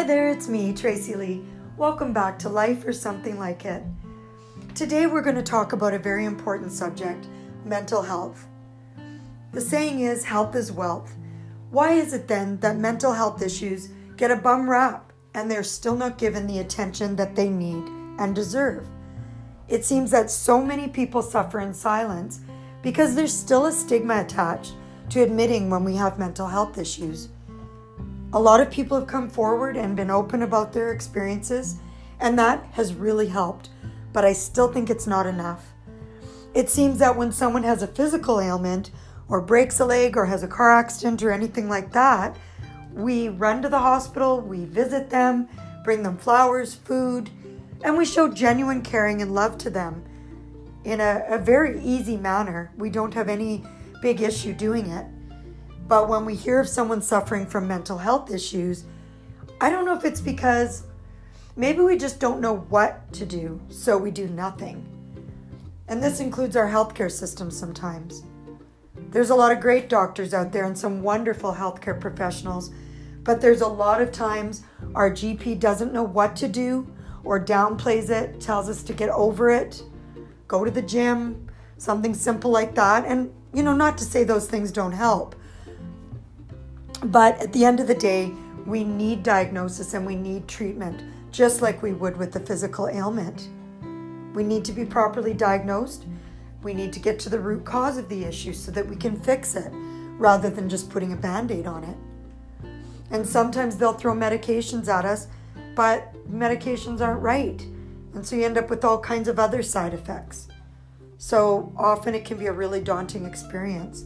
Hi there, it's me, Tracy Lee. Welcome back to Life or Something Like It. Today we're going to talk about a very important subject mental health. The saying is, health is wealth. Why is it then that mental health issues get a bum rap and they're still not given the attention that they need and deserve? It seems that so many people suffer in silence because there's still a stigma attached to admitting when we have mental health issues. A lot of people have come forward and been open about their experiences, and that has really helped, but I still think it's not enough. It seems that when someone has a physical ailment, or breaks a leg, or has a car accident, or anything like that, we run to the hospital, we visit them, bring them flowers, food, and we show genuine caring and love to them in a, a very easy manner. We don't have any big issue doing it. But when we hear of someone suffering from mental health issues, I don't know if it's because maybe we just don't know what to do, so we do nothing. And this includes our healthcare system sometimes. There's a lot of great doctors out there and some wonderful healthcare professionals, but there's a lot of times our GP doesn't know what to do or downplays it, tells us to get over it, go to the gym, something simple like that. And, you know, not to say those things don't help, but at the end of the day, we need diagnosis and we need treatment, just like we would with the physical ailment. We need to be properly diagnosed. We need to get to the root cause of the issue so that we can fix it rather than just putting a band aid on it. And sometimes they'll throw medications at us, but medications aren't right. And so you end up with all kinds of other side effects. So often it can be a really daunting experience.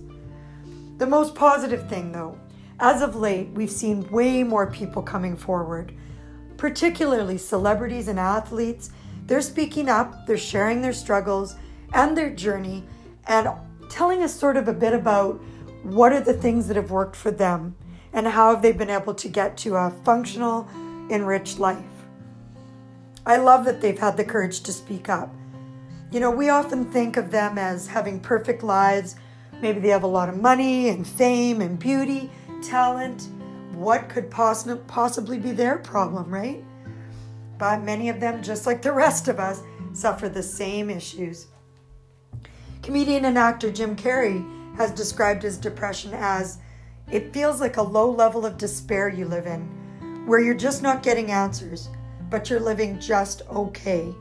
The most positive thing, though, as of late, we've seen way more people coming forward, particularly celebrities and athletes. They're speaking up, they're sharing their struggles and their journey, and telling us sort of a bit about what are the things that have worked for them and how have they been able to get to a functional, enriched life. I love that they've had the courage to speak up. You know, we often think of them as having perfect lives. Maybe they have a lot of money and fame and beauty talent, what could poss- possibly be their problem, right? But many of them, just like the rest of us, suffer the same issues. Comedian and actor Jim Carrey has described his depression as it feels like a low level of despair you live in, where you're just not getting answers, but you're living just okay.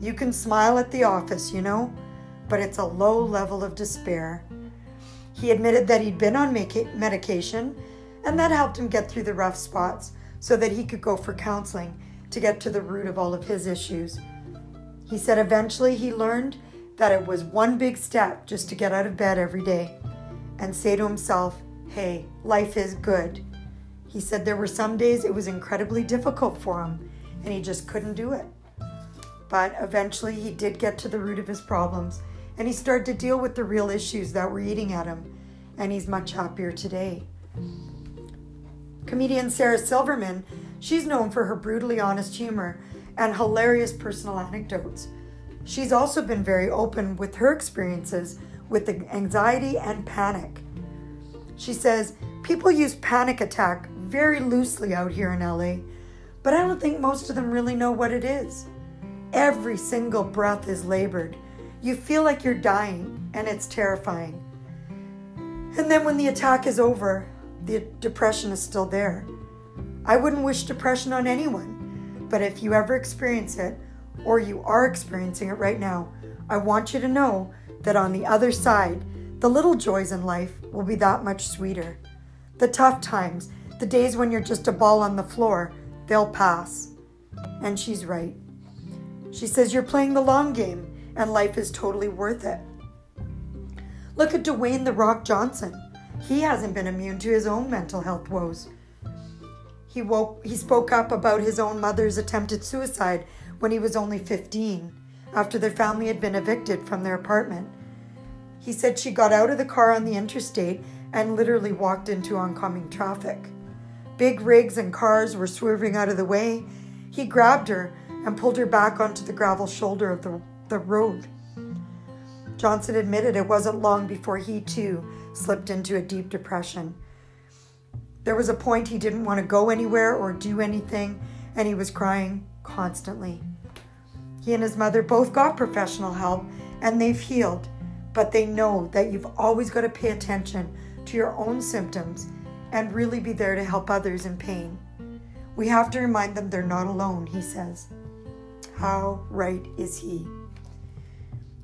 You can smile at the office, you know, but it's a low level of despair. He admitted that he'd been on medication, and that helped him get through the rough spots so that he could go for counseling to get to the root of all of his issues. He said eventually he learned that it was one big step just to get out of bed every day and say to himself, Hey, life is good. He said there were some days it was incredibly difficult for him and he just couldn't do it. But eventually he did get to the root of his problems and he started to deal with the real issues that were eating at him, and he's much happier today. Comedian Sarah Silverman, she's known for her brutally honest humor and hilarious personal anecdotes. She's also been very open with her experiences with anxiety and panic. She says, People use panic attack very loosely out here in LA, but I don't think most of them really know what it is. Every single breath is labored you feel like you're dying, and it's terrifying. And then when the attack is over, the depression is still there. I wouldn't wish depression on anyone, but if you ever experience it, or you are experiencing it right now, I want you to know that on the other side, the little joys in life will be that much sweeter. The tough times, the days when you're just a ball on the floor, they'll pass. And she's right. She says you're playing the long game and life is totally worth it. Look at Dwayne The Rock Johnson. He hasn't been immune to his own mental health woes. He, woke, he spoke up about his own mother's attempted suicide when he was only 15, after their family had been evicted from their apartment. He said she got out of the car on the interstate and literally walked into oncoming traffic. Big rigs and cars were swerving out of the way. He grabbed her and pulled her back onto the gravel shoulder of the the road. Johnson admitted it wasn't long before he too slipped into a deep depression. There was a point he didn't want to go anywhere or do anything, and he was crying constantly. He and his mother both got professional help and they've healed, but they know that you've always got to pay attention to your own symptoms and really be there to help others in pain. We have to remind them they're not alone, he says. How right is he?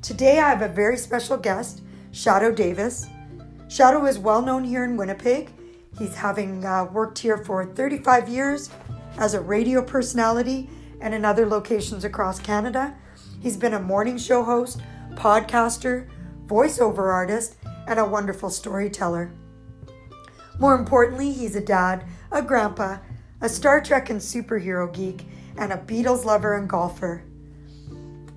Today I have a very special guest, Shadow Davis. Shadow is well known here in Winnipeg. He's having uh, worked here for 35 years as a radio personality and in other locations across Canada. He's been a morning show host, podcaster, voiceover artist, and a wonderful storyteller. More importantly, he's a dad, a grandpa, a Star Trek and superhero geek, and a Beatles lover and golfer.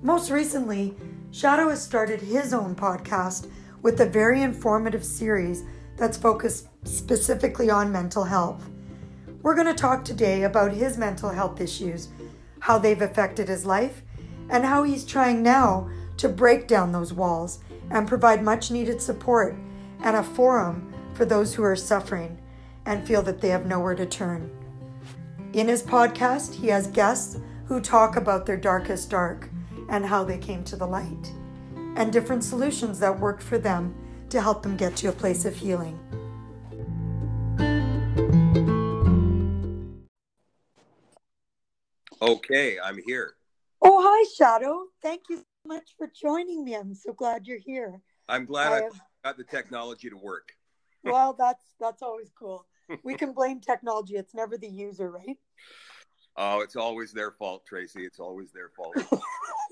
Most recently, Shadow has started his own podcast with a very informative series that's focused specifically on mental health. We're going to talk today about his mental health issues, how they've affected his life, and how he's trying now to break down those walls and provide much needed support and a forum for those who are suffering and feel that they have nowhere to turn. In his podcast, he has guests who talk about their darkest dark and how they came to the light, and different solutions that worked for them to help them get to a place of healing. Okay, I'm here. Oh, hi, Shadow. Thank you so much for joining me. I'm so glad you're here. I'm glad I, I got the technology to work. well, that's that's always cool. We can blame technology. It's never the user, right? Oh, it's always their fault, Tracy. It's always their fault.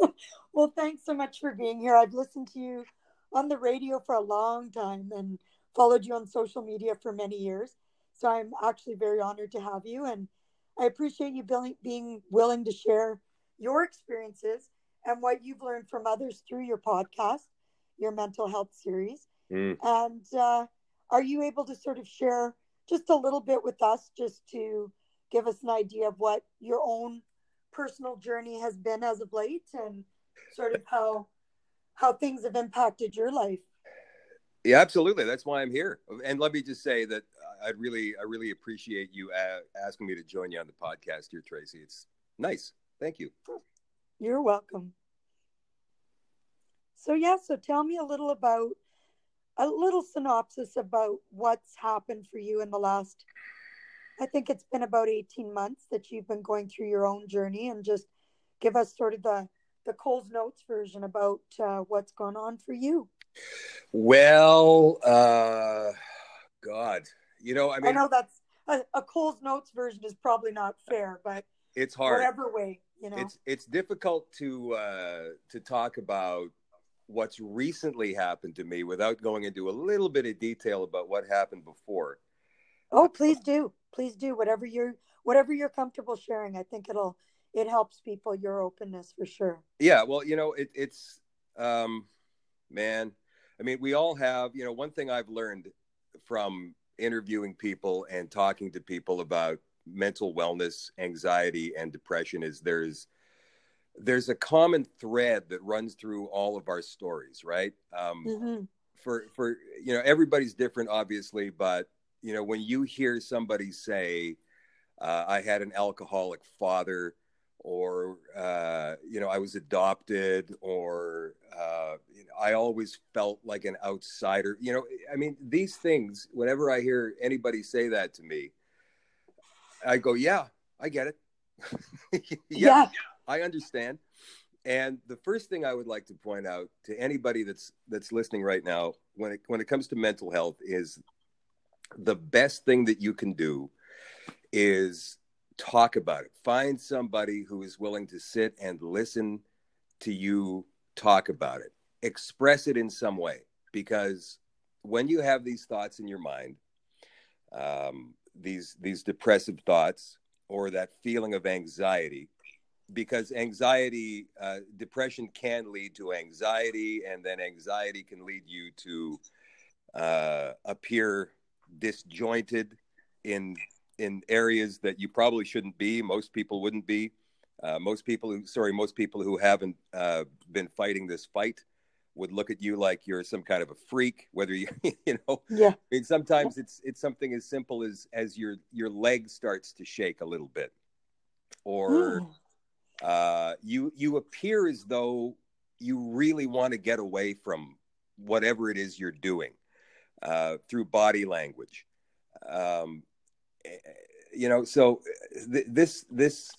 well, thanks so much for being here. I've listened to you on the radio for a long time and followed you on social media for many years. So I'm actually very honored to have you. And I appreciate you being willing to share your experiences and what you've learned from others through your podcast, your mental health series. Mm. And uh, are you able to sort of share just a little bit with us, just to give us an idea of what your own personal journey has been as of late, and sort of how how things have impacted your life? Yeah, absolutely. That's why I'm here. And let me just say that I really, I really appreciate you asking me to join you on the podcast here, Tracy. It's nice. Thank you. You're welcome. So yeah, so tell me a little about a little synopsis about what's happened for you in the last I think it's been about 18 months that you've been going through your own journey and just give us sort of the the Coles Notes version about uh, what's gone on for you. Well, uh, God, you know, I mean, I know that's a, a Coles Notes version is probably not fair, but it's hard. Whatever way, you know, it's it's difficult to uh, to talk about what's recently happened to me without going into a little bit of detail about what happened before. Oh, please do, please do whatever you're whatever you're comfortable sharing. I think it'll it helps people your openness for sure. Yeah, well, you know, it, it's um, man. I mean, we all have. You know, one thing I've learned from interviewing people and talking to people about mental wellness, anxiety, and depression is there's there's a common thread that runs through all of our stories, right? Um, mm-hmm. For for you know everybody's different, obviously, but you know when you hear somebody say, uh, "I had an alcoholic father," or uh, you know I was adopted, or uh, you know, I always felt like an outsider. You know, I mean these things. Whenever I hear anybody say that to me, I go, "Yeah, I get it." yeah. yeah I understand. And the first thing I would like to point out to anybody that's that's listening right now, when it when it comes to mental health, is the best thing that you can do is talk about it. Find somebody who is willing to sit and listen to you talk about it. Express it in some way, because when you have these thoughts in your mind, um, these these depressive thoughts or that feeling of anxiety, because anxiety, uh, depression can lead to anxiety, and then anxiety can lead you to uh, appear disjointed in in areas that you probably shouldn't be. Most people wouldn't be. Uh, most people who, sorry, most people who haven't uh, been fighting this fight would look at you like you're some kind of a freak whether you you know Yeah. I mean, sometimes it's it's something as simple as as your your leg starts to shake a little bit or Mm. uh, you you appear as though you really want to get away from whatever it is you're doing uh, through body language. Um, eh, you know, so th- this this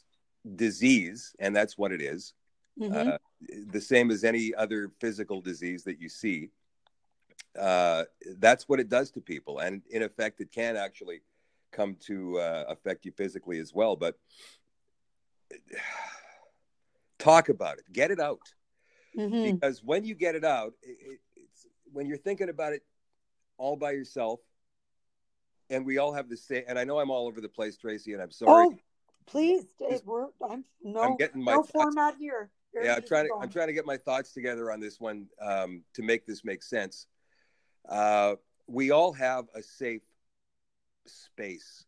disease, and that's what it is, Mhm. uh, the same as any other physical disease that you see. Uh, that's what it does to people, and in effect, it can actually come to uh, affect you physically as well. But talk about it, get it out Mhm. because when you get it out, it, it, it's when you're thinking about it all by yourself, and we all have the same. And I know I'm all over the place, Tracy, and I'm sorry. Oh, please, Dave. We're, I'm no, I'm getting my no thoughts- format here. yeah, I'm trying to going. I'm trying to get my thoughts together on this one um, to make this make sense. Uh, we all have a safe space.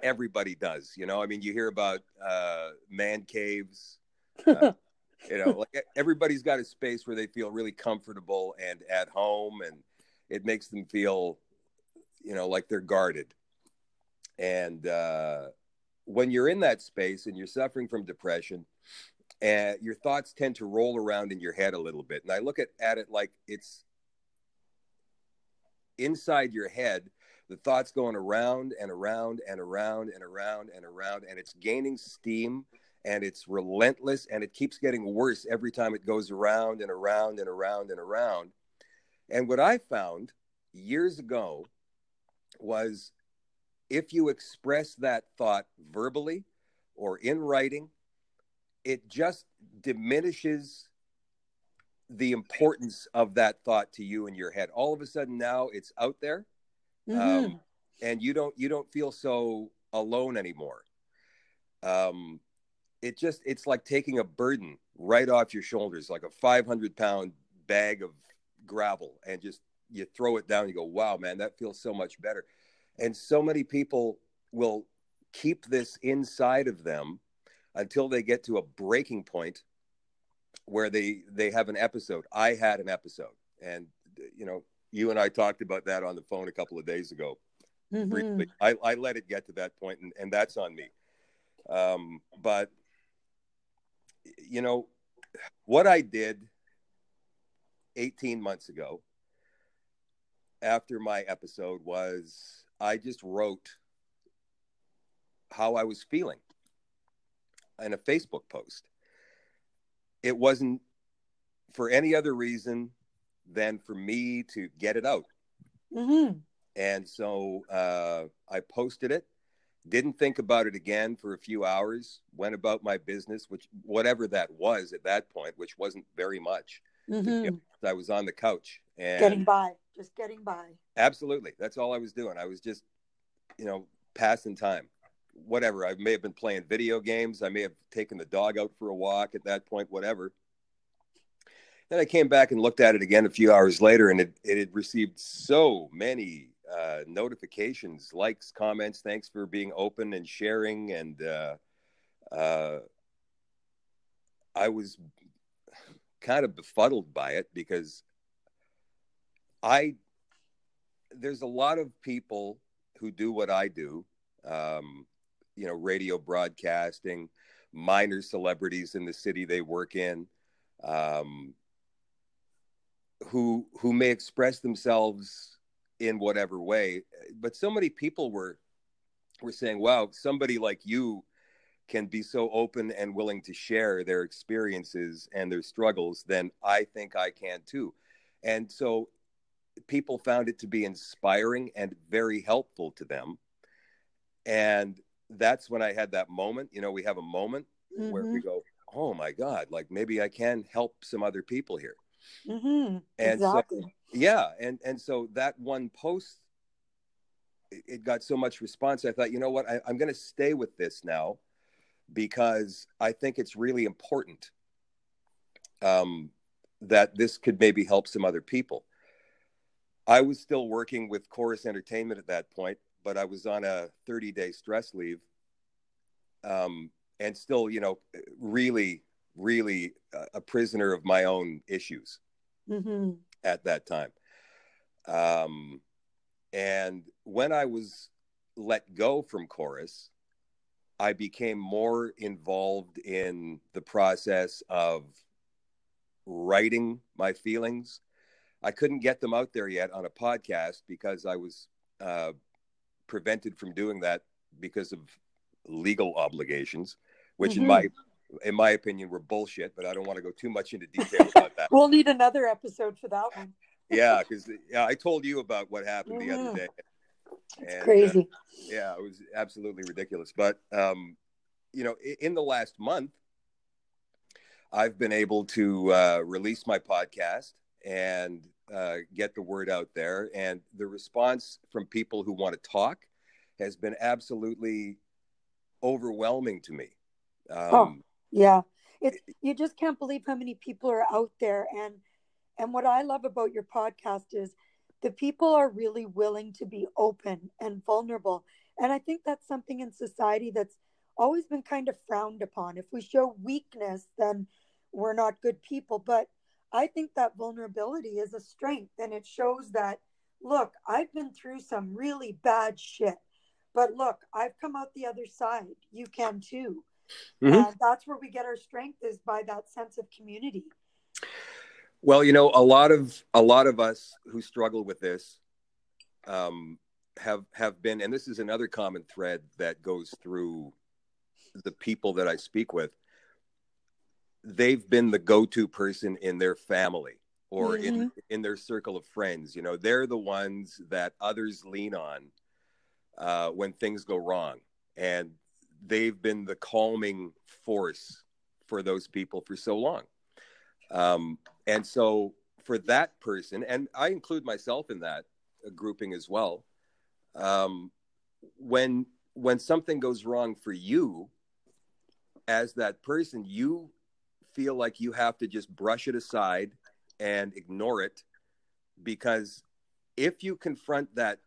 Everybody does, you know. I mean, you hear about uh, man caves. uh, you know, like everybody's got a space where they feel really comfortable and at home, and it makes them feel, you know, like they're guarded. And uh, when you're in that space and you're suffering from depression, and your thoughts tend to roll around in your head a little bit. And I look at, at it like it's inside your head, the thoughts going around and around and around and around and around, and it's gaining steam and it's relentless and it keeps getting worse every time it goes around and around and around and around. And what I found years ago was if you express that thought verbally or in writing, it just diminishes the importance of that thought to you in your head. All of a sudden now it's out there Mhm. um, and you don't you don't feel so alone anymore. Um, it just it's like taking a burden right off your shoulders, like a 500 pound bag of gravel, and just you throw it down. You go, wow, man, that feels so much better. And so many people will keep this inside of them until they get to a breaking point where they they have an episode. I had an episode, and you know, you and I talked about that on the phone a couple of days ago Mhm. briefly. I, I let it get to that point, and, and that's on me. Um, but you know what I did 18 months ago after my episode was I just wrote how I was feeling in a Facebook post. It wasn't for any other reason than for me to get it out. Mhm. And so uh, I posted it, didn't think about it again for a few hours, went about my business, which whatever that was at that point, which wasn't very much. Mhm. I was on the couch and Getting by, just getting by. absolutely, that's all I was doing. I was just, you know, passing time. Whatever. I may have been playing video games. I may have taken the dog out for a walk at that point, whatever. Then I came back and looked at it again a few hours later, and it, it had received so many uh, notifications, likes, comments. Thanks for being open and sharing. And uh, uh, I was kind of befuddled by it because I there's a lot of people who do what I do, um, you know, radio broadcasting, minor celebrities in the city they work in, um, who who may express themselves in whatever way, but so many people were were saying, "Wow, somebody like you." Can be so open and willing to share their experiences and their struggles, then I think I can too. And so people found it to be inspiring and very helpful to them. And that's when I had that moment. You know, we have a moment where we Mhm. go, oh my God, like maybe I can help some other people here. Mhm. And so- Yeah. And, and so that one post, it, it got so much response. I thought, you know what, I, I'm going to stay with this now because I think it's really important um, that this could maybe help some other people. I was still working with Corus Entertainment at that point, but I was on a 30 day stress leave um, and still, you know, really, really a prisoner of my own issues. mm-hmm. at that time. Um, and when I was let go from Corus, I became more involved in the process of writing my feelings. I couldn't get them out there yet on a podcast because I was uh, prevented from doing that because of legal obligations, which mm-hmm. in my in my opinion were bullshit. But I don't want to go too much into detail about that. we'll need another episode for that one. yeah, because yeah, I told you about what happened mm-hmm. the other mm-hmm. day. It's and, uh, crazy. Uh, yeah, it was absolutely ridiculous. But um, you know, in the last month, I've been able to uh, release my podcast and uh, get the word out there. And the response from people who want to talk has been absolutely overwhelming to me. Um, oh, yeah. it's you just can't believe how many people are out there. And, and what I love about your podcast is the people are really willing to be open and vulnerable. And I think that's something in society that's always been kind of frowned upon. If we show weakness, then we're not good people. But I think that vulnerability is a strength and it shows that, look, I've been through some really bad shit, but look, I've come out the other side. You can too. Mm-hmm. And that's where we get our strength is by that sense of community. Well, you know, a lot of a lot of us who struggle with this um, have have been, and this is another common thread that goes through the people that I speak with they've been the go-to person in their family or mm-hmm. in in their circle of friends. You know they're the ones that others lean on uh, when things go wrong. And they've been the calming force for those people for so long um, and so for that person and i include myself in that uh, grouping as well um, when when something goes wrong for you as that person you feel like you have to just brush it aside and ignore it because if you confront that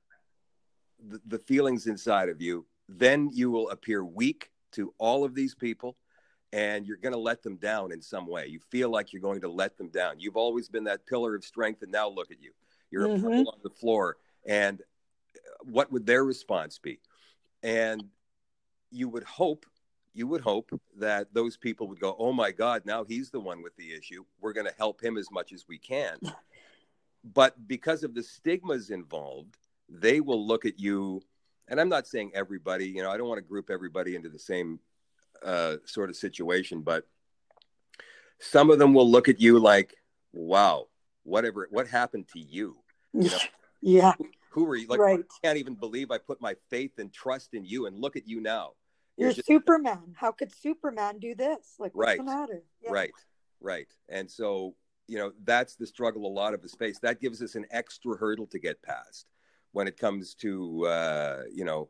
the, the feelings inside of you then you will appear weak to all of these people and you're going to let them down in some way. You feel like you're going to let them down. You've always been that pillar of strength, and now look at you. You're mm-hmm. on the floor. And what would their response be? And you would hope you would hope that those people would go, "Oh my God, now he's the one with the issue. We're going to help him as much as we can." but because of the stigmas involved, they will look at you. And I'm not saying everybody. You know, I don't want to group everybody into the same uh, sort of situation, but some of them will look at you like, "Wow, whatever. What happened to you?" you know? yeah. Who, who are you? Like, right. I can't even believe I put my faith and trust in you, and look at you now you're just, Superman. How could Superman do this? Like, what's right, the matter? Yeah. Right, right. And so, you know, that's the struggle a lot of us face. That gives us an extra hurdle to get past when it comes to, uh, you know,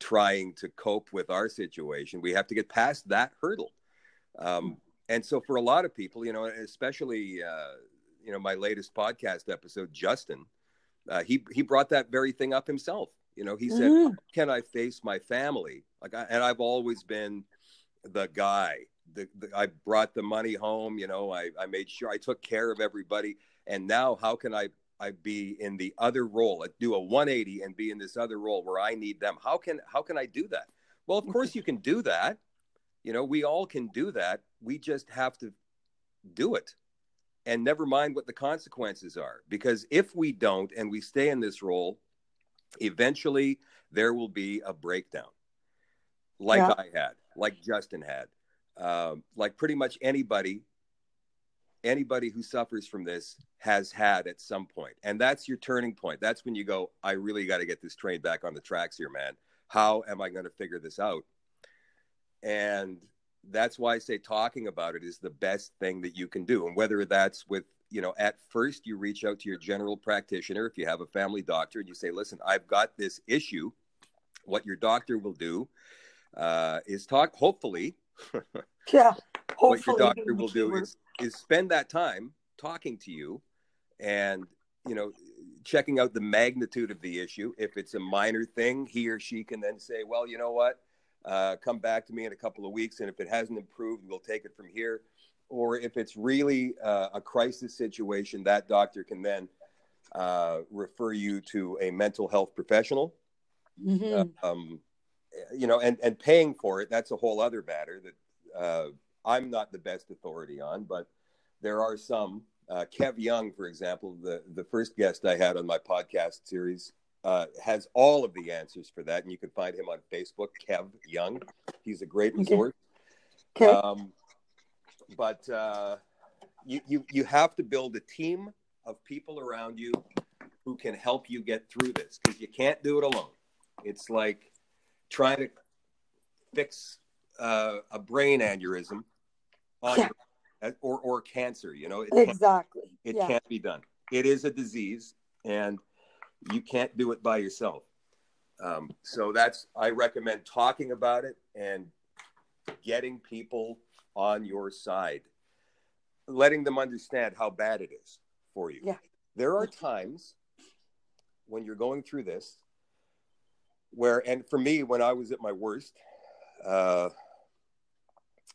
trying to cope with our situation. We have to get past that hurdle. Um, and so, for a lot of people, you know, especially, uh, you know, my latest podcast episode, Justin, uh, he he brought that very thing up himself. You know, he said, mm. "Can I face my family?" Like, I, and I've always been the guy. The, the, I brought the money home. You know, I, I made sure I took care of everybody. And now, how can I I be in the other role? I do a 180 and be in this other role where I need them. How can how can I do that? Well, of course you can do that. You know, we all can do that. We just have to do it and never mind what the consequences are. Because if we don't and we stay in this role, eventually there will be a breakdown like yeah. I had, like Justin had, um, like pretty much anybody, anybody who suffers from this has had at some point. And that's your turning point. That's when you go, I really got to get this train back on the tracks here, man. How am I going to figure this out? And that's why I say talking about it is the best thing that you can do. And whether that's with you know, at first you reach out to your general practitioner if you have a family doctor and you say, listen, I've got this issue. What your doctor will do uh, is talk, hopefully. yeah. Hopefully what your doctor will do is, is spend that time talking to you and, you know, checking out the magnitude of the issue. If it's a minor thing, he or she can then say, well, you know what? Uh, come back to me in a couple of weeks. And if it hasn't improved, we'll take it from here or if it's really uh, a crisis situation, that doctor can then uh, refer you to a mental health professional. Mhm. Um, you know, and, and paying for it, that's a whole other matter that uh, I'm not the best authority on, but there are some. Uh, Kev Young, for example, the, the first guest I had on my podcast series, uh, has all of the answers for that. And you can find him on Facebook, Kev Young. He's a great resource. Okay. Um, but uh, you, you, you have to build a team of people around you who can help you get through this because you can't do it alone. It's like trying to fix uh, a brain aneurysm on Yeah. your, or, or cancer. You know, it, can't, exactly. it yeah. can't be done. It is a disease and you can't do it by yourself. Um, so that's, I recommend talking about it and getting people on your side, letting them understand how bad it is for you. Yeah. There are times when you're going through this where, and for me, when I was at my worst, uh,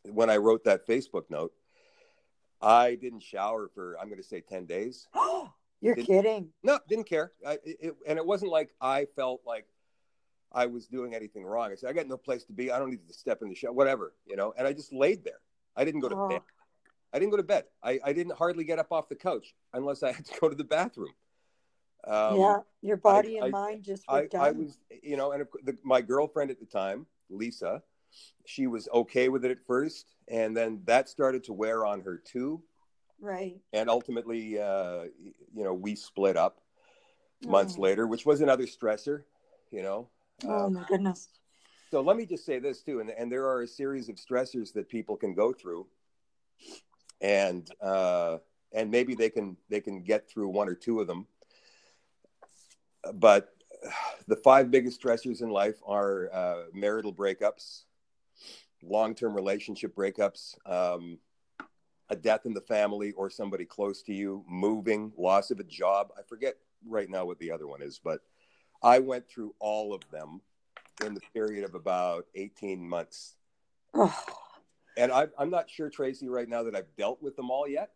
when I wrote that Facebook note, I didn't shower for, I'm going to say 10 days. You're Did- kidding. No, didn't care. I, it- and it wasn't like I felt like I was doing anything wrong. I said, I got no place to be. I don't need to step in the shower, whatever, you know. And I just laid there. I didn't go to Oh. bed. I didn't go to bed. I, I didn't hardly get up off the couch unless I had to go to the bathroom. Um, yeah, your body I- and I- mind just were I, done. I was, you know, and the, my girlfriend at the time, Lisa, she was okay with it at first, and then that started to wear on her too. right. And ultimately, uh, you know, we split up months Oh. later, which was another stressor, you know. Oh Uh, my goodness. so let me just say this too, and, and there are a series of stressors that people can go through, and uh, and maybe they can they can get through one or two of them, but the five biggest stressors in life are uh, marital breakups, long-term relationship breakups, um, a death in the family or somebody close to you, moving, loss of a job. I forget right now what the other one is, but I went through all of them in the period of about 18 months. Oh, And I, I'm not sure, Tracy, right now that I've dealt with them all yet.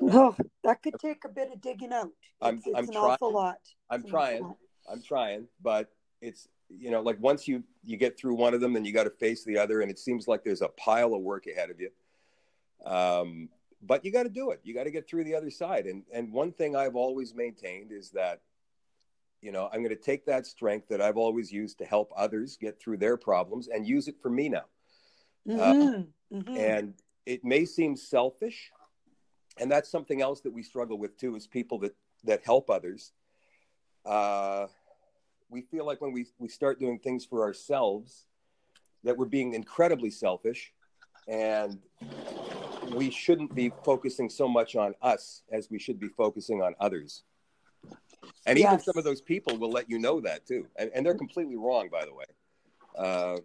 no, that could take a bit of digging out. I'm- It's, it's I'm an trying. awful lot. I'm It's trying. lot. I'm trying, but it's, you know, like once you, you get through one of them, then you got to face the other. And it seems like there's a pile of work ahead of you. Um, but you got to do it. You got to get through the other side. And, and one thing I've always maintained is that, you know, I'm going to take that strength that I've always used to help others get through their problems and use it for me now. Mhm, mhm. and it may seem selfish and that's something else that we struggle with too is people that that help others uh, we feel like when we, we start doing things for ourselves that we're being incredibly selfish and we shouldn't be focusing so much on us as we should be focusing on others and even Yes. some of those people will let you know that too and, and they're completely wrong by the way uh,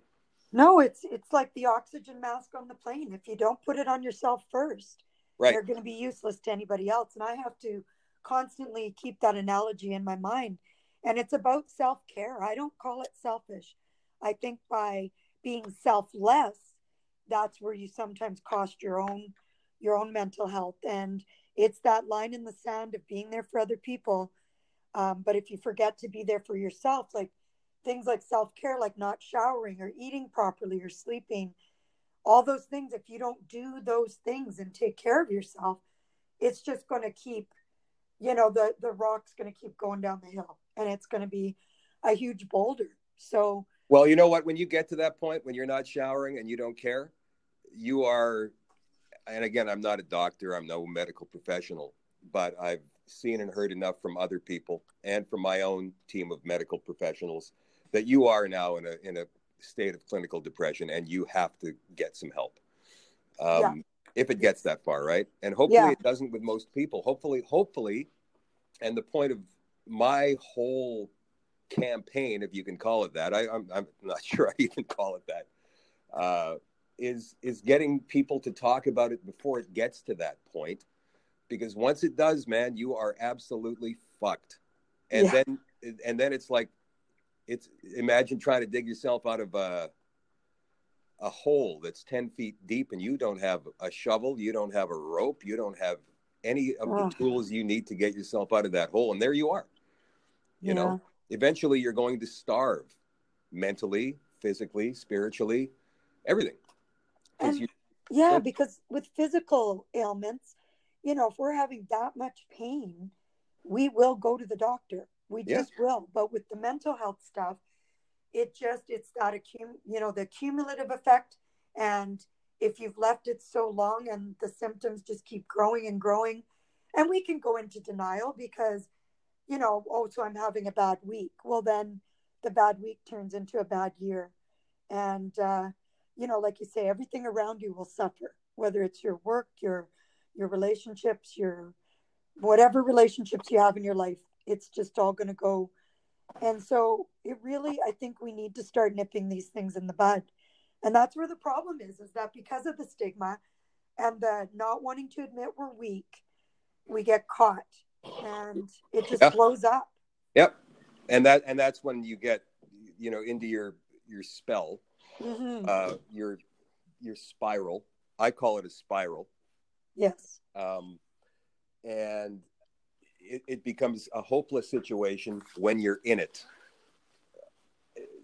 No, it's it's like the oxygen mask on the plane. If you don't put it on yourself first, right you're going to be useless to anybody else. And I have to constantly keep that analogy in my mind. And it's about self care. I don't call it selfish. I think by being selfless, that's where you sometimes cost your own your own mental health. And it's that line in the sand of being there for other people. Um, but if you forget to be there for yourself, like things like self care, like not showering or eating properly or sleeping, all those things, if you don't do those things and take care of yourself, it's just going to keep, you know, the, the rock's going to keep going down the hill and it's going to be a huge boulder. So, Well, you know what? When you get to that point, when you're not showering and you don't care, you are. And again, I'm not a doctor. I'm no medical professional, but I've seen and heard enough from other people and from my own team of medical professionals that you are now in a in a state of clinical depression and you have to get some help. Um, Yeah. If it gets that far, right? And hopefully Yeah. it doesn't with most people. Hopefully, hopefully, and the point of my whole campaign, if you can call it that. I, I'm, I'm not sure I even call it that. Uh, is is getting people to talk about it before it gets to that point, because once it does, man, you are absolutely fucked. And Yeah. then and then it's like, it's imagine trying to dig yourself out of a a hole that's 10 feet deep and you don't have a shovel, you don't have a rope, you don't have any of the tools you need to get yourself out of that hole. And there you are. You yeah. know, eventually you're going to starve mentally, physically, spiritually, everything. And, yeah, because with physical ailments, you know, if we're having that much pain, we will go to the doctor. We yeah. just will. But with the mental health stuff, it just it's that accum you know the cumulative effect and if you've left it so long and the symptoms just keep growing and growing and we can go into denial because you know oh so i'm having a bad week. Well then the bad week turns into a bad year. And uh, you know like you say everything around you will suffer whether it's your work your your relationships your whatever relationships you have in your life it's just all going to go. And so it really, I think we need to start nipping these things in the bud. And that's where the problem is, is that because of the stigma and the not wanting to admit we're weak, we get caught and it just yep. blows up. Yep. And that, and that's when you get, you know, into your, your spell, mm-hmm. uh, your, your spiral. I call it a spiral. Yes. Um, and it, it becomes a hopeless situation when you're in it.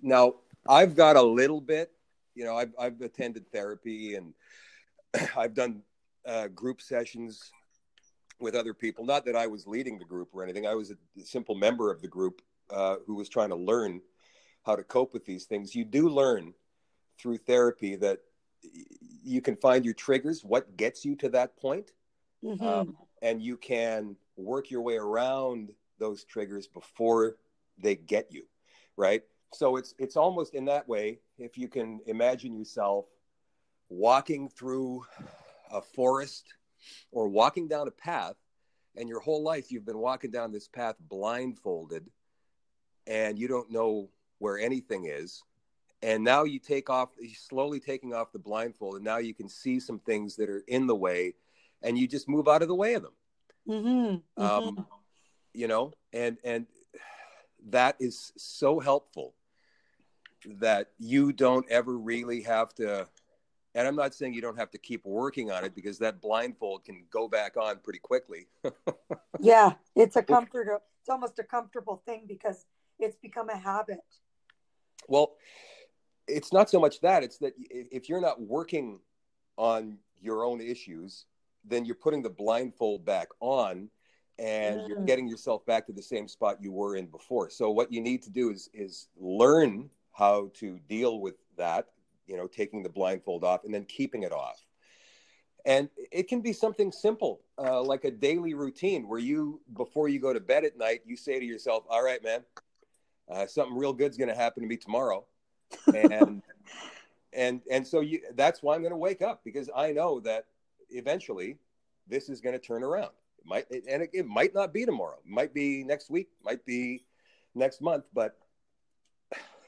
Now, I've got a little bit, you know, I've, I've attended therapy and I've done uh, group sessions with other people. Not that I was leading the group or anything. I was a simple member of the group uh, who was trying to learn how to cope with these things. You do learn through therapy that you can find your triggers, what gets you to that point, mm-hmm. um, and you can work your way around those triggers before they get you right so it's it's almost in that way if you can imagine yourself walking through a forest or walking down a path and your whole life you've been walking down this path blindfolded and you don't know where anything is and now you take off you slowly taking off the blindfold and now you can see some things that are in the way and you just move out of the way of them Mm-hmm. Um, mm-hmm. you know, and and that is so helpful that you don't ever really have to. And I'm not saying you don't have to keep working on it because that blindfold can go back on pretty quickly. yeah, it's a comfort. It's almost a comfortable thing because it's become a habit. Well, it's not so much that; it's that if you're not working on your own issues then you're putting the blindfold back on and mm. you're getting yourself back to the same spot you were in before. So what you need to do is is learn how to deal with that, you know, taking the blindfold off and then keeping it off. And it can be something simple, uh, like a daily routine where you, before you go to bed at night, you say to yourself, "All right, man, uh, something real good's going to happen to me tomorrow," and and and so you, that's why I'm going to wake up because I know that eventually this is going to turn around. It might, and it, it, might not be tomorrow. It might be next week. Might be next month. But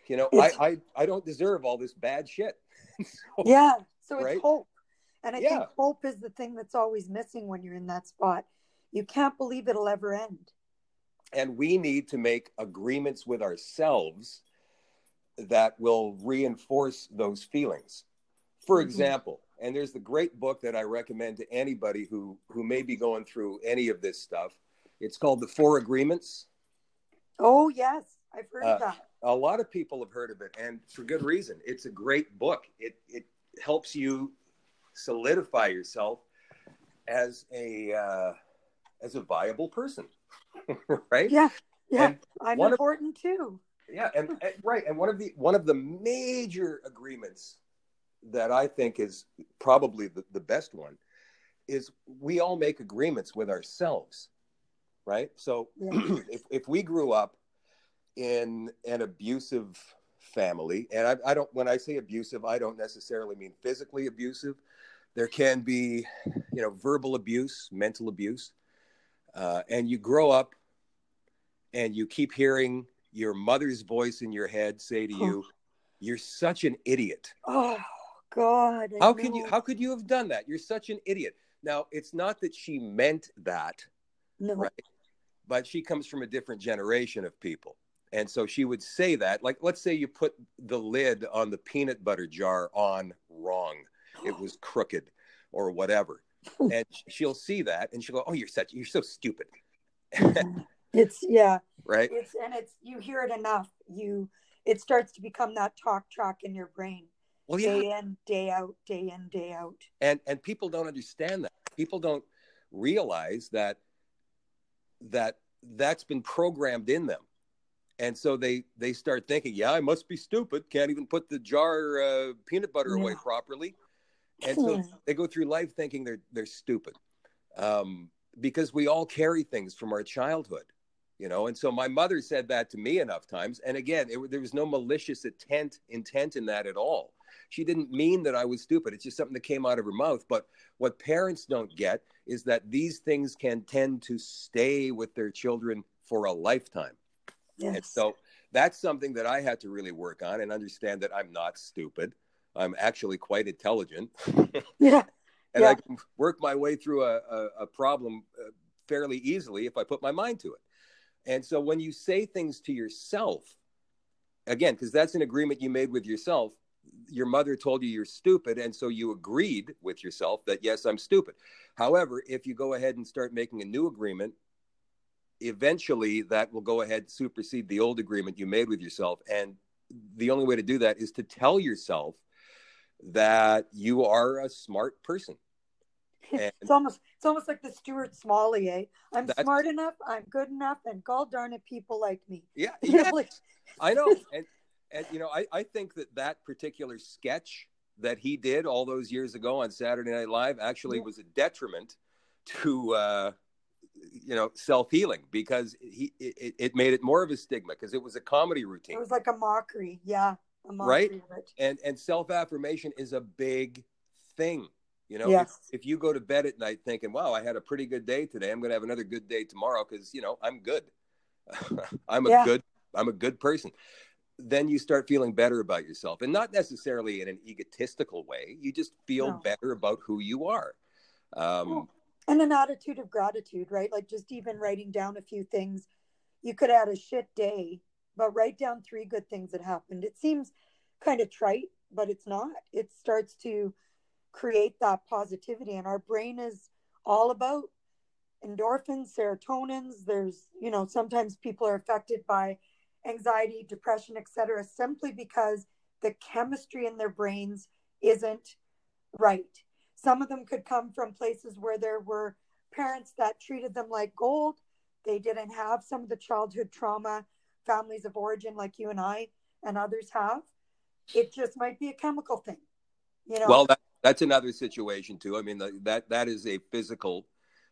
you know, I, I, I don't deserve all this bad shit. so, yeah. So it's hope, and I yeah. think hope is the thing that's always missing when you're in that spot. You can't believe it'll ever end. And we need to make agreements with ourselves that will reinforce those feelings. For mm-hmm. example, and there's the great book that I recommend to anybody who who may be going through any of this stuff. It's called The Four Agreements. Oh yes, I've heard uh, of that. A lot of people have heard of it, and for good reason. It's a great book. It it helps you solidify yourself as a uh, as a viable person, right? Yeah, yeah. And I'm important of, too. Yeah, and, and right, and one of the one of the major agreements that I think is probably the, the best one is we all make agreements with ourselves, right? So yeah. if, if we grew up in an abusive family, and I, I, don't, when I say abusive, I don't necessarily mean physically abusive. There can be, you know, verbal abuse, mental abuse, uh, and you grow up and you keep hearing your mother's voice in your head say to you, "You're such an idiot." Oh God. I how know. can you how could you have done that? You're such an idiot. Now, it's not that she meant that. No. Right? But she comes from a different generation of people And so she would say that, like, let's say you put the lid on the peanut butter jar on wrong, it was crooked or whatever. and she'll see that and she'll go, Oh, you're such, you're so stupid. it's, yeah. Right. It's, and it's, you hear it enough. You, it starts to become that talk track in your brain. Well, yeah. Day in, day out, day in, day out. And, and people don't understand that. People don't realize that, that that's been programmed in them and so they they start thinking yeah i must be stupid. Can't even put the jar uh, peanut butter yeah. away properly. And so they go through life thinking they're they're stupid um, because we all carry things from our childhood you know? And so my mother said that to me enough times. And again it, there was no malicious intent intent in that at all. She didn't mean that i was stupid. It's just something that came out of her mouth. But what parents don't get is that these things can tend to stay with their children for a lifetime Yes. And so that's something that I had to really work on and understand that I'm not stupid. I'm actually quite intelligent. yeah. and yeah. I can work my way through a, a, a problem uh, fairly easily if I put my mind to it. And so when you say things to yourself, again, because that's an agreement you made with yourself, your mother told you you're stupid. And so you agreed with yourself that, yes, I'm stupid. However, if you go ahead and start making a new agreement eventually that will go ahead supersede the old agreement you made with yourself and the only way to do that is to tell yourself that you are a smart person and it's almost it's almost like the Stuart Smalley, eh? I'm smart enough, I'm good enough, and god darn it, people like me. Yeah, yeah. I know, and and you know, I I think that that particular sketch that he did all those years ago on Saturday Night Live actually yeah. was a detriment to uh, you know self-healing because he it, it made it more of a stigma because it was a comedy routine. It was like a mockery. Yeah a mockery right? and and self-affirmation is a big thing you know? Yes. if, if, you go to bed at night thinking wow i had a pretty good day today. I'm going to have another good day tomorrow because you know i'm good. I'm a yeah. good i'm a good person. Then you start feeling better about yourself and not necessarily in an egotistical way. You just feel no. better about who you are. Um, and an attitude of gratitude, right? Like just even writing down a few things. You could add a shit day, but write down three good things that happened. It seems kind of trite, but it's not. It starts to create that positivity, and our brain is all about endorphins, serotonins. There's, you know, sometimes people are affected by anxiety, depression, etc., simply because the chemistry in their brains isn't right. Some of them could come from places where there were parents that treated them like gold. They didn't have some of the childhood trauma, families of origin like you and I and others have. It just might be a chemical thing. You know. Well, that, that's another situation too. I mean, the, that that is a physical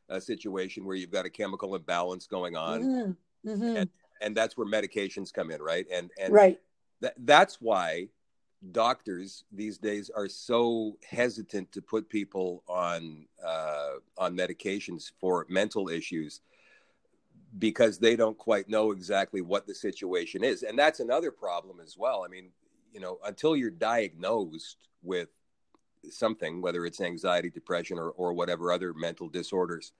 uh, situation where you've got a chemical imbalance going on, mm-hmm. Mm-hmm. And, and that's where medications come in, right? And and right. That, that's why doctors these days are so hesitant to put people on uh, on medications for mental issues because they don't quite know exactly what the situation is. And that's another problem as well. I mean you know until you're diagnosed with something whether it's anxiety depression or, or whatever other mental disorders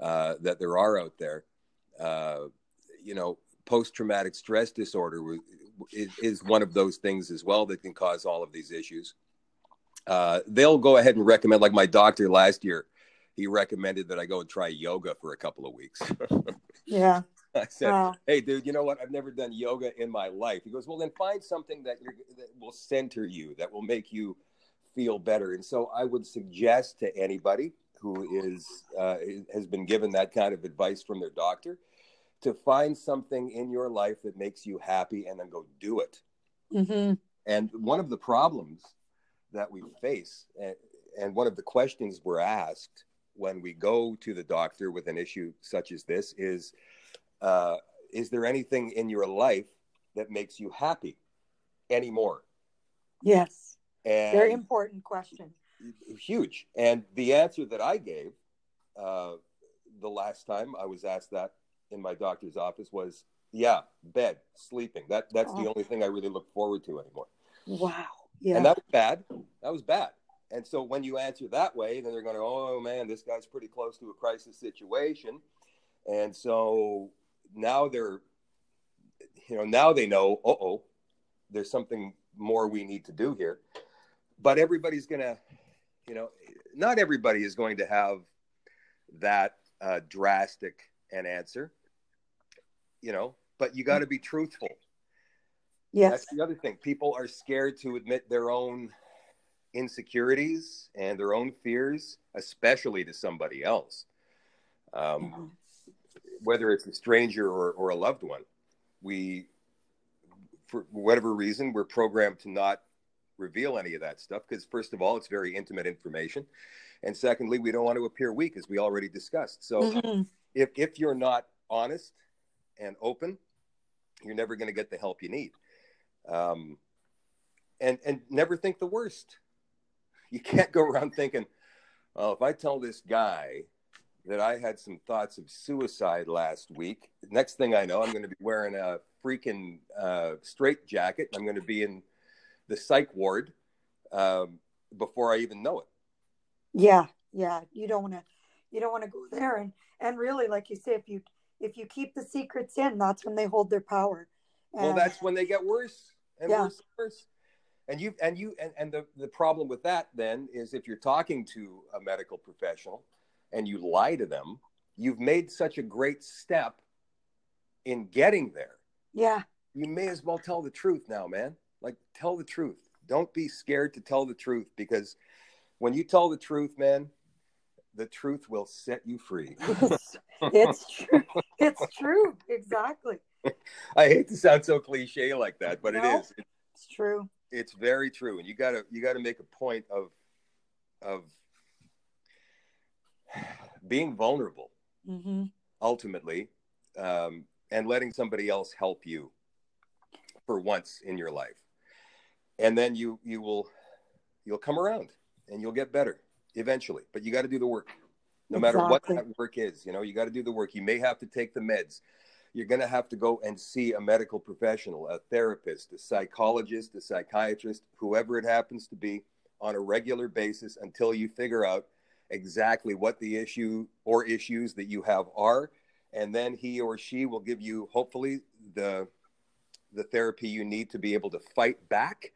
uh, that there are out there uh, you know post-traumatic stress disorder is, is one of those things as well that can cause all of these issues. Uh, they'll go ahead and recommend, like my doctor last year, he recommended that I go and try yoga for a couple of weeks. yeah. I said, wow. "Hey, dude, you know what? I've never done yoga in my life." He goes, "Well, then find something that, that will center you, that will make you feel better." And so, I would suggest to anybody who is uh, has been given that kind of advice from their doctor to find something in your life that makes you happy and then go do it. Mm-hmm. And one of the problems that we face, and, and one of the questions we're asked when we go to the doctor with an issue such as this is uh, Is there anything in your life that makes you happy anymore? Yes. And Very important question. Huge. And the answer that I gave uh, the last time I was asked that in my doctor's office was, yeah, bed, sleeping. That that's oh. the only thing I really look forward to anymore. Wow. Yeah. And that was bad. That was bad. And so when you answer that way, then they're going to, oh man, this guy's pretty close to a crisis situation. And so now they're you know, now they know, oh, there's something more we need to do here. But everybody's going to, you know, not everybody is going to have that uh, drastic an answer, you know, but you got to be truthful. Yes. That's the other thing. People are scared to admit their own insecurities and their own fears, especially to somebody else, um, whether it's a stranger or, or a loved one. We, for whatever reason, we're programmed to not reveal any of that stuff because, first of all, it's very intimate information. And secondly, we don't want to appear weak, as we already discussed. So, mm-hmm. if, if you're not honest and open, you're never going to get the help you need. Um, and and never think the worst. You can't go around thinking, "Oh, if I tell this guy that I had some thoughts of suicide last week, next thing I know, I'm going to be wearing a freaking uh, straight jacket. I'm going to be in the psych ward um, before I even know it." Yeah, yeah. You don't want to. You don't want to go there, and and really, like you say, if you if you keep the secrets in, that's when they hold their power. And, well, that's when they get worse and yeah. worse and worse. And you and you and, and the, the problem with that then is if you're talking to a medical professional and you lie to them, you've made such a great step in getting there. Yeah. You may as well tell the truth now, man. Like tell the truth. Don't be scared to tell the truth because when you tell the truth, man, the truth will set you free. it's true. It's true. Exactly. I hate to sound so cliche like that, but no, it is. It's, it's true. It's very true, and you gotta you gotta make a point of of being vulnerable, mm-hmm. ultimately, um, and letting somebody else help you for once in your life, and then you you will you'll come around and you'll get better eventually. But you got to do the work, no exactly. matter what that work is. You know, you got to do the work. You may have to take the meds you're going to have to go and see a medical professional, a therapist, a psychologist, a psychiatrist, whoever it happens to be, on a regular basis until you figure out exactly what the issue or issues that you have are. And then he or she will give you, hopefully, the, the therapy you need to be able to fight back.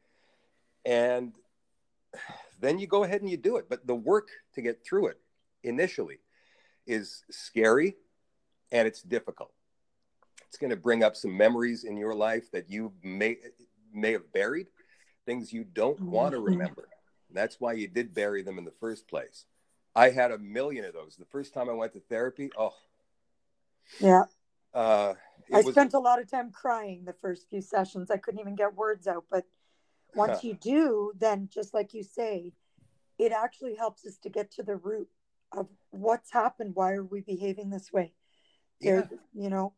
And then you go ahead and you do it. But the work to get through it initially is scary and it's difficult it's going to bring up some memories in your life that you may may have buried, things you don't mm-hmm. want to remember. And that's why you did bury them in the first place. I had a million of those. The first time I went to therapy, oh, yeah. Uh, I was... spent a lot of time crying the first few sessions. I couldn't even get words out. But once you do, then just like you say, it actually helps us to get to the root of what's happened. Why are we behaving this way? Yeah. you know,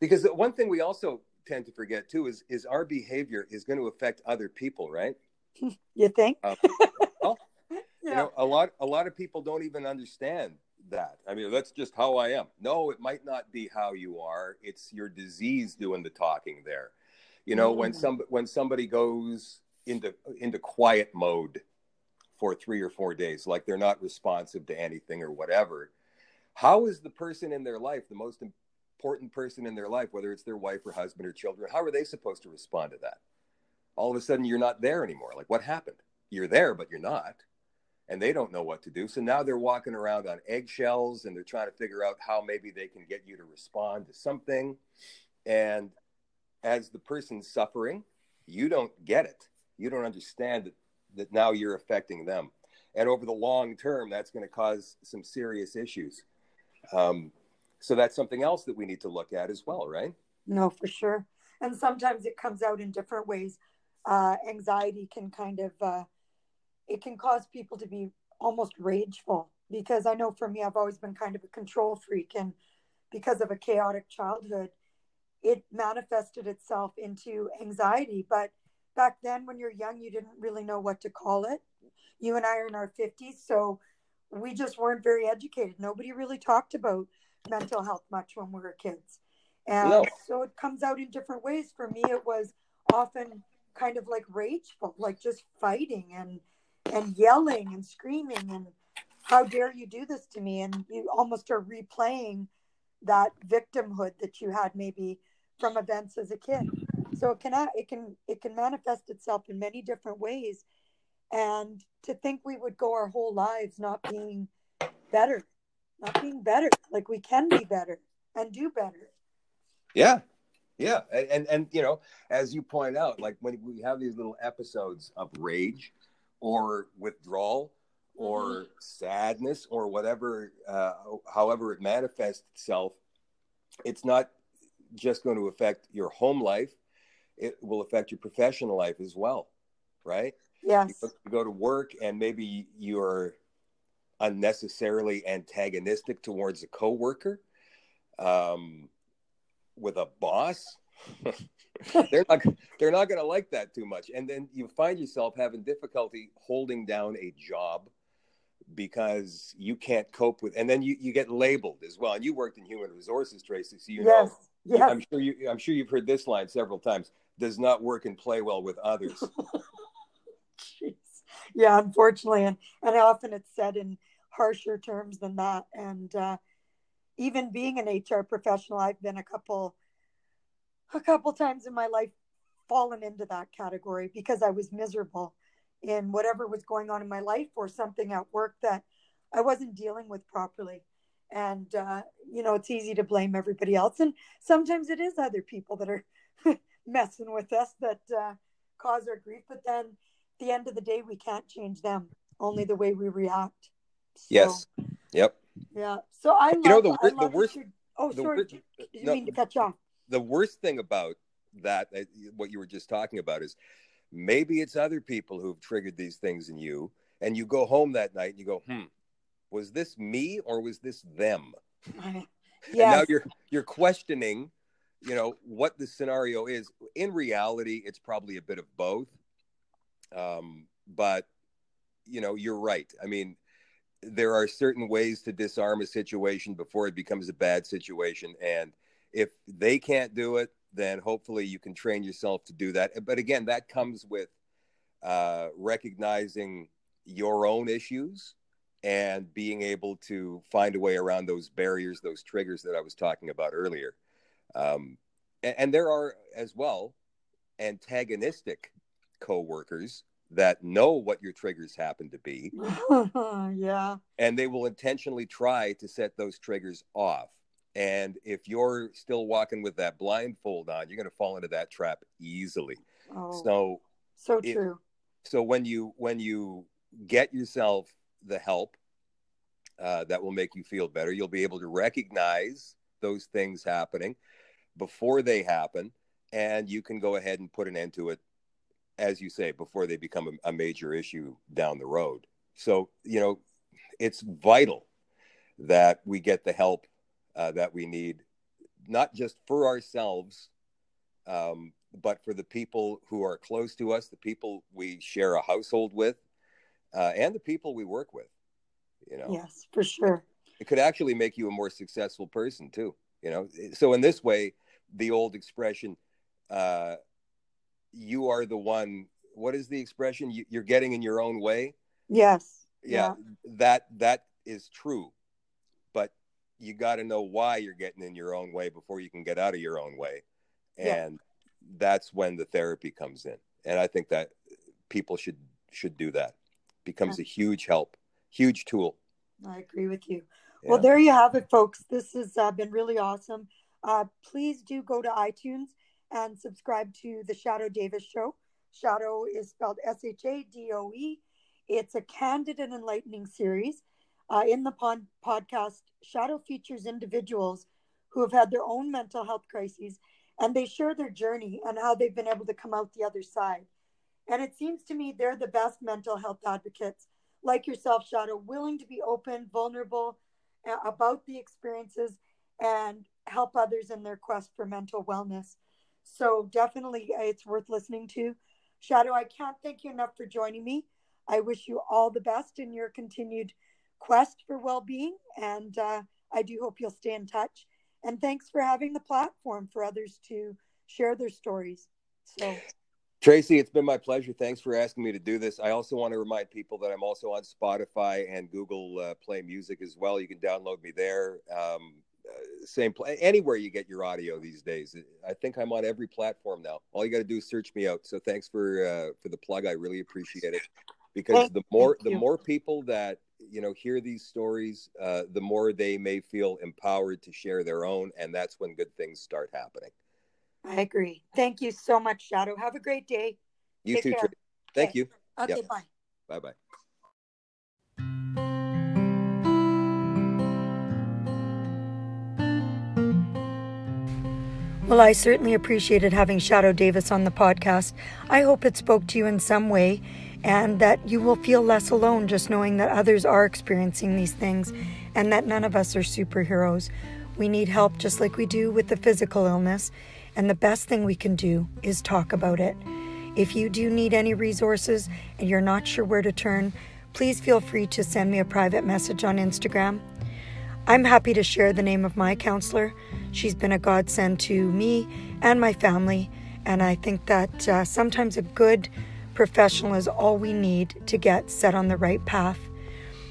because one thing we also tend to forget too is is our behavior is going to affect other people, right? You think? Um, well, yeah. you know, a lot a lot of people don't even understand that. I mean, that's just how I am. No, it might not be how you are. It's your disease doing the talking there. You know, mm when some when somebody goes into into quiet mode for 3 or 4 days like they're not responsive to anything or whatever, how is the person in their life the most important person in their life, whether it's their wife or husband or children, how are they supposed to respond to that? All of a sudden, you're not there anymore. Like, what happened? You're there, but you're not. And they don't know what to do. So now they're walking around on eggshells and they're trying to figure out how maybe they can get you to respond to something. And as the person suffering, you don't get it. You don't understand that, that now you're affecting them. And over the long term, that's going to cause some serious issues. Um, so that's something else that we need to look at as well, right? No, for sure. And sometimes it comes out in different ways. Uh, anxiety can kind of uh, it can cause people to be almost rageful because I know for me, I've always been kind of a control freak, and because of a chaotic childhood, it manifested itself into anxiety. But back then, when you're young, you didn't really know what to call it. You and I are in our 50s, so we just weren't very educated. Nobody really talked about mental health much when we were kids. And no. so it comes out in different ways. For me, it was often kind of like rageful, like just fighting and and yelling and screaming and how dare you do this to me? And you almost are replaying that victimhood that you had maybe from events as a kid. So it can it can it can manifest itself in many different ways, and to think we would go our whole lives not being better, not being better, like we can be better and do better. Yeah, yeah, and, and and you know, as you point out, like when we have these little episodes of rage or withdrawal or mm-hmm. sadness or whatever, uh, however it manifests itself, it's not just going to affect your home life; it will affect your professional life as well, right? Yes. You go to work and maybe you're unnecessarily antagonistic towards a coworker. Um, with a boss, they're not they're not going to like that too much. And then you find yourself having difficulty holding down a job because you can't cope with and then you, you get labeled as well and you worked in human resources tracy so you yes. know yes. i'm sure you i'm sure you've heard this line several times does not work and play well with others Jeez. yeah unfortunately and and often it's said in harsher terms than that and uh even being an HR professional, I've been a couple a couple times in my life fallen into that category because I was miserable in whatever was going on in my life or something at work that I wasn't dealing with properly. And uh, you know, it's easy to blame everybody else, and sometimes it is other people that are messing with us that uh, cause our grief. But then, at the end of the day, we can't change them; only the way we react. So, yes. Yep. Yeah. So I love, you know the, the worst. Oh, sorry. Worst, you no, mean to cut you off? The worst thing about that, uh, what you were just talking about, is maybe it's other people who've triggered these things in you, and you go home that night and you go, "Hmm, was this me or was this them?" Yeah. now you're you're questioning, you know, what the scenario is. In reality, it's probably a bit of both. Um, but you know, you're right. I mean, there are certain ways to disarm a situation before it becomes a bad situation. And if they can't do it, then hopefully you can train yourself to do that. But again, that comes with uh, recognizing your own issues and being able to find a way around those barriers, those triggers that I was talking about earlier. Um, and, and there are as well antagonistic coworkers that know what your triggers happen to be. yeah. And they will intentionally try to set those triggers off. And if you're still walking with that blindfold on, you're going to fall into that trap easily. Oh, so so true. so when you when you get yourself the help uh, that will make you feel better, you'll be able to recognize those things happening before they happen, and you can go ahead and put an end to it as you say, before they become a, a major issue down the road. So, you know, it's vital that we get the help uh, that we need, not just for ourselves, um, but for the people who are close to us, the people we share a household with, uh, and the people we work with. You know, yes, for sure. It could actually make you a more successful person too. You know, so in this way, the old expression, uh, you are the one what is the expression? You, are getting in your own way? Yes. Yeah, yeah. that that is true. But you got to know why you're getting in your own way before you can get out of your own way. And yeah. that's when the therapy comes in. And i think that people should should do that. Becomes yeah. a huge help huge tool. I agree with you. Well there you have it folks. This has uh, been really awesome uh, please do go to itunes and subscribe to the Shadoe Davis Show. Shadoe is spelled S H A D O E. It's a candid and enlightening series. Uh, in the pod- podcast, Shadoe features individuals who have had their own mental health crises and they share their journey and how they've been able to come out the other side. And it seems to me they're the best mental health advocates, like yourself, Shadoe, willing to be open, vulnerable uh, about the experiences and help others in their quest for mental wellness. So definitely uh, it's worth listening to. Shadoe, I can't thank you enough for joining me. I wish you all the best in your continued quest for well being. And uh, I do hope you'll stay in touch. And thanks for having the platform for others to share their stories. So, Tracy, it's been my pleasure. Thanks for asking me to do this. I also want to remind people that I'm also on Spotify and Google uh, Play Music as well. You can download me there. Um, same pla- anywhere you get your audio these days. I think I'm on every platform now. All you got to do is search me out. So thanks for uh, for the plug. I really appreciate it because the more the more people that you know hear these stories, uh, the more they may feel empowered to share their own, and that's when good things start happening. I agree. Thank you so much, Shadoe. Have a great day. You Take too. Thank okay. you. Okay. Yep. Bye. Bye. Bye. Well, I certainly appreciated having Shadoe Davis on the podcast. I hope it spoke to you in some way and that you will feel less alone just knowing that others are experiencing these things and that none of us are superheroes. We need help just like we do with the physical illness, and the best thing we can do is talk about it. If you do need any resources and you're not sure where to turn, please feel free to send me a private message on Instagram. I'm happy to share the name of my counselor. She's been a godsend to me and my family, and I think that uh, sometimes a good professional is all we need to get set on the right path.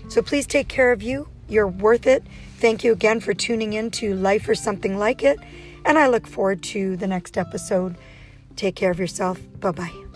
So please take care of you. You're worth it. Thank you again for tuning in to Life or Something Like It, and I look forward to the next episode. Take care of yourself. Bye bye.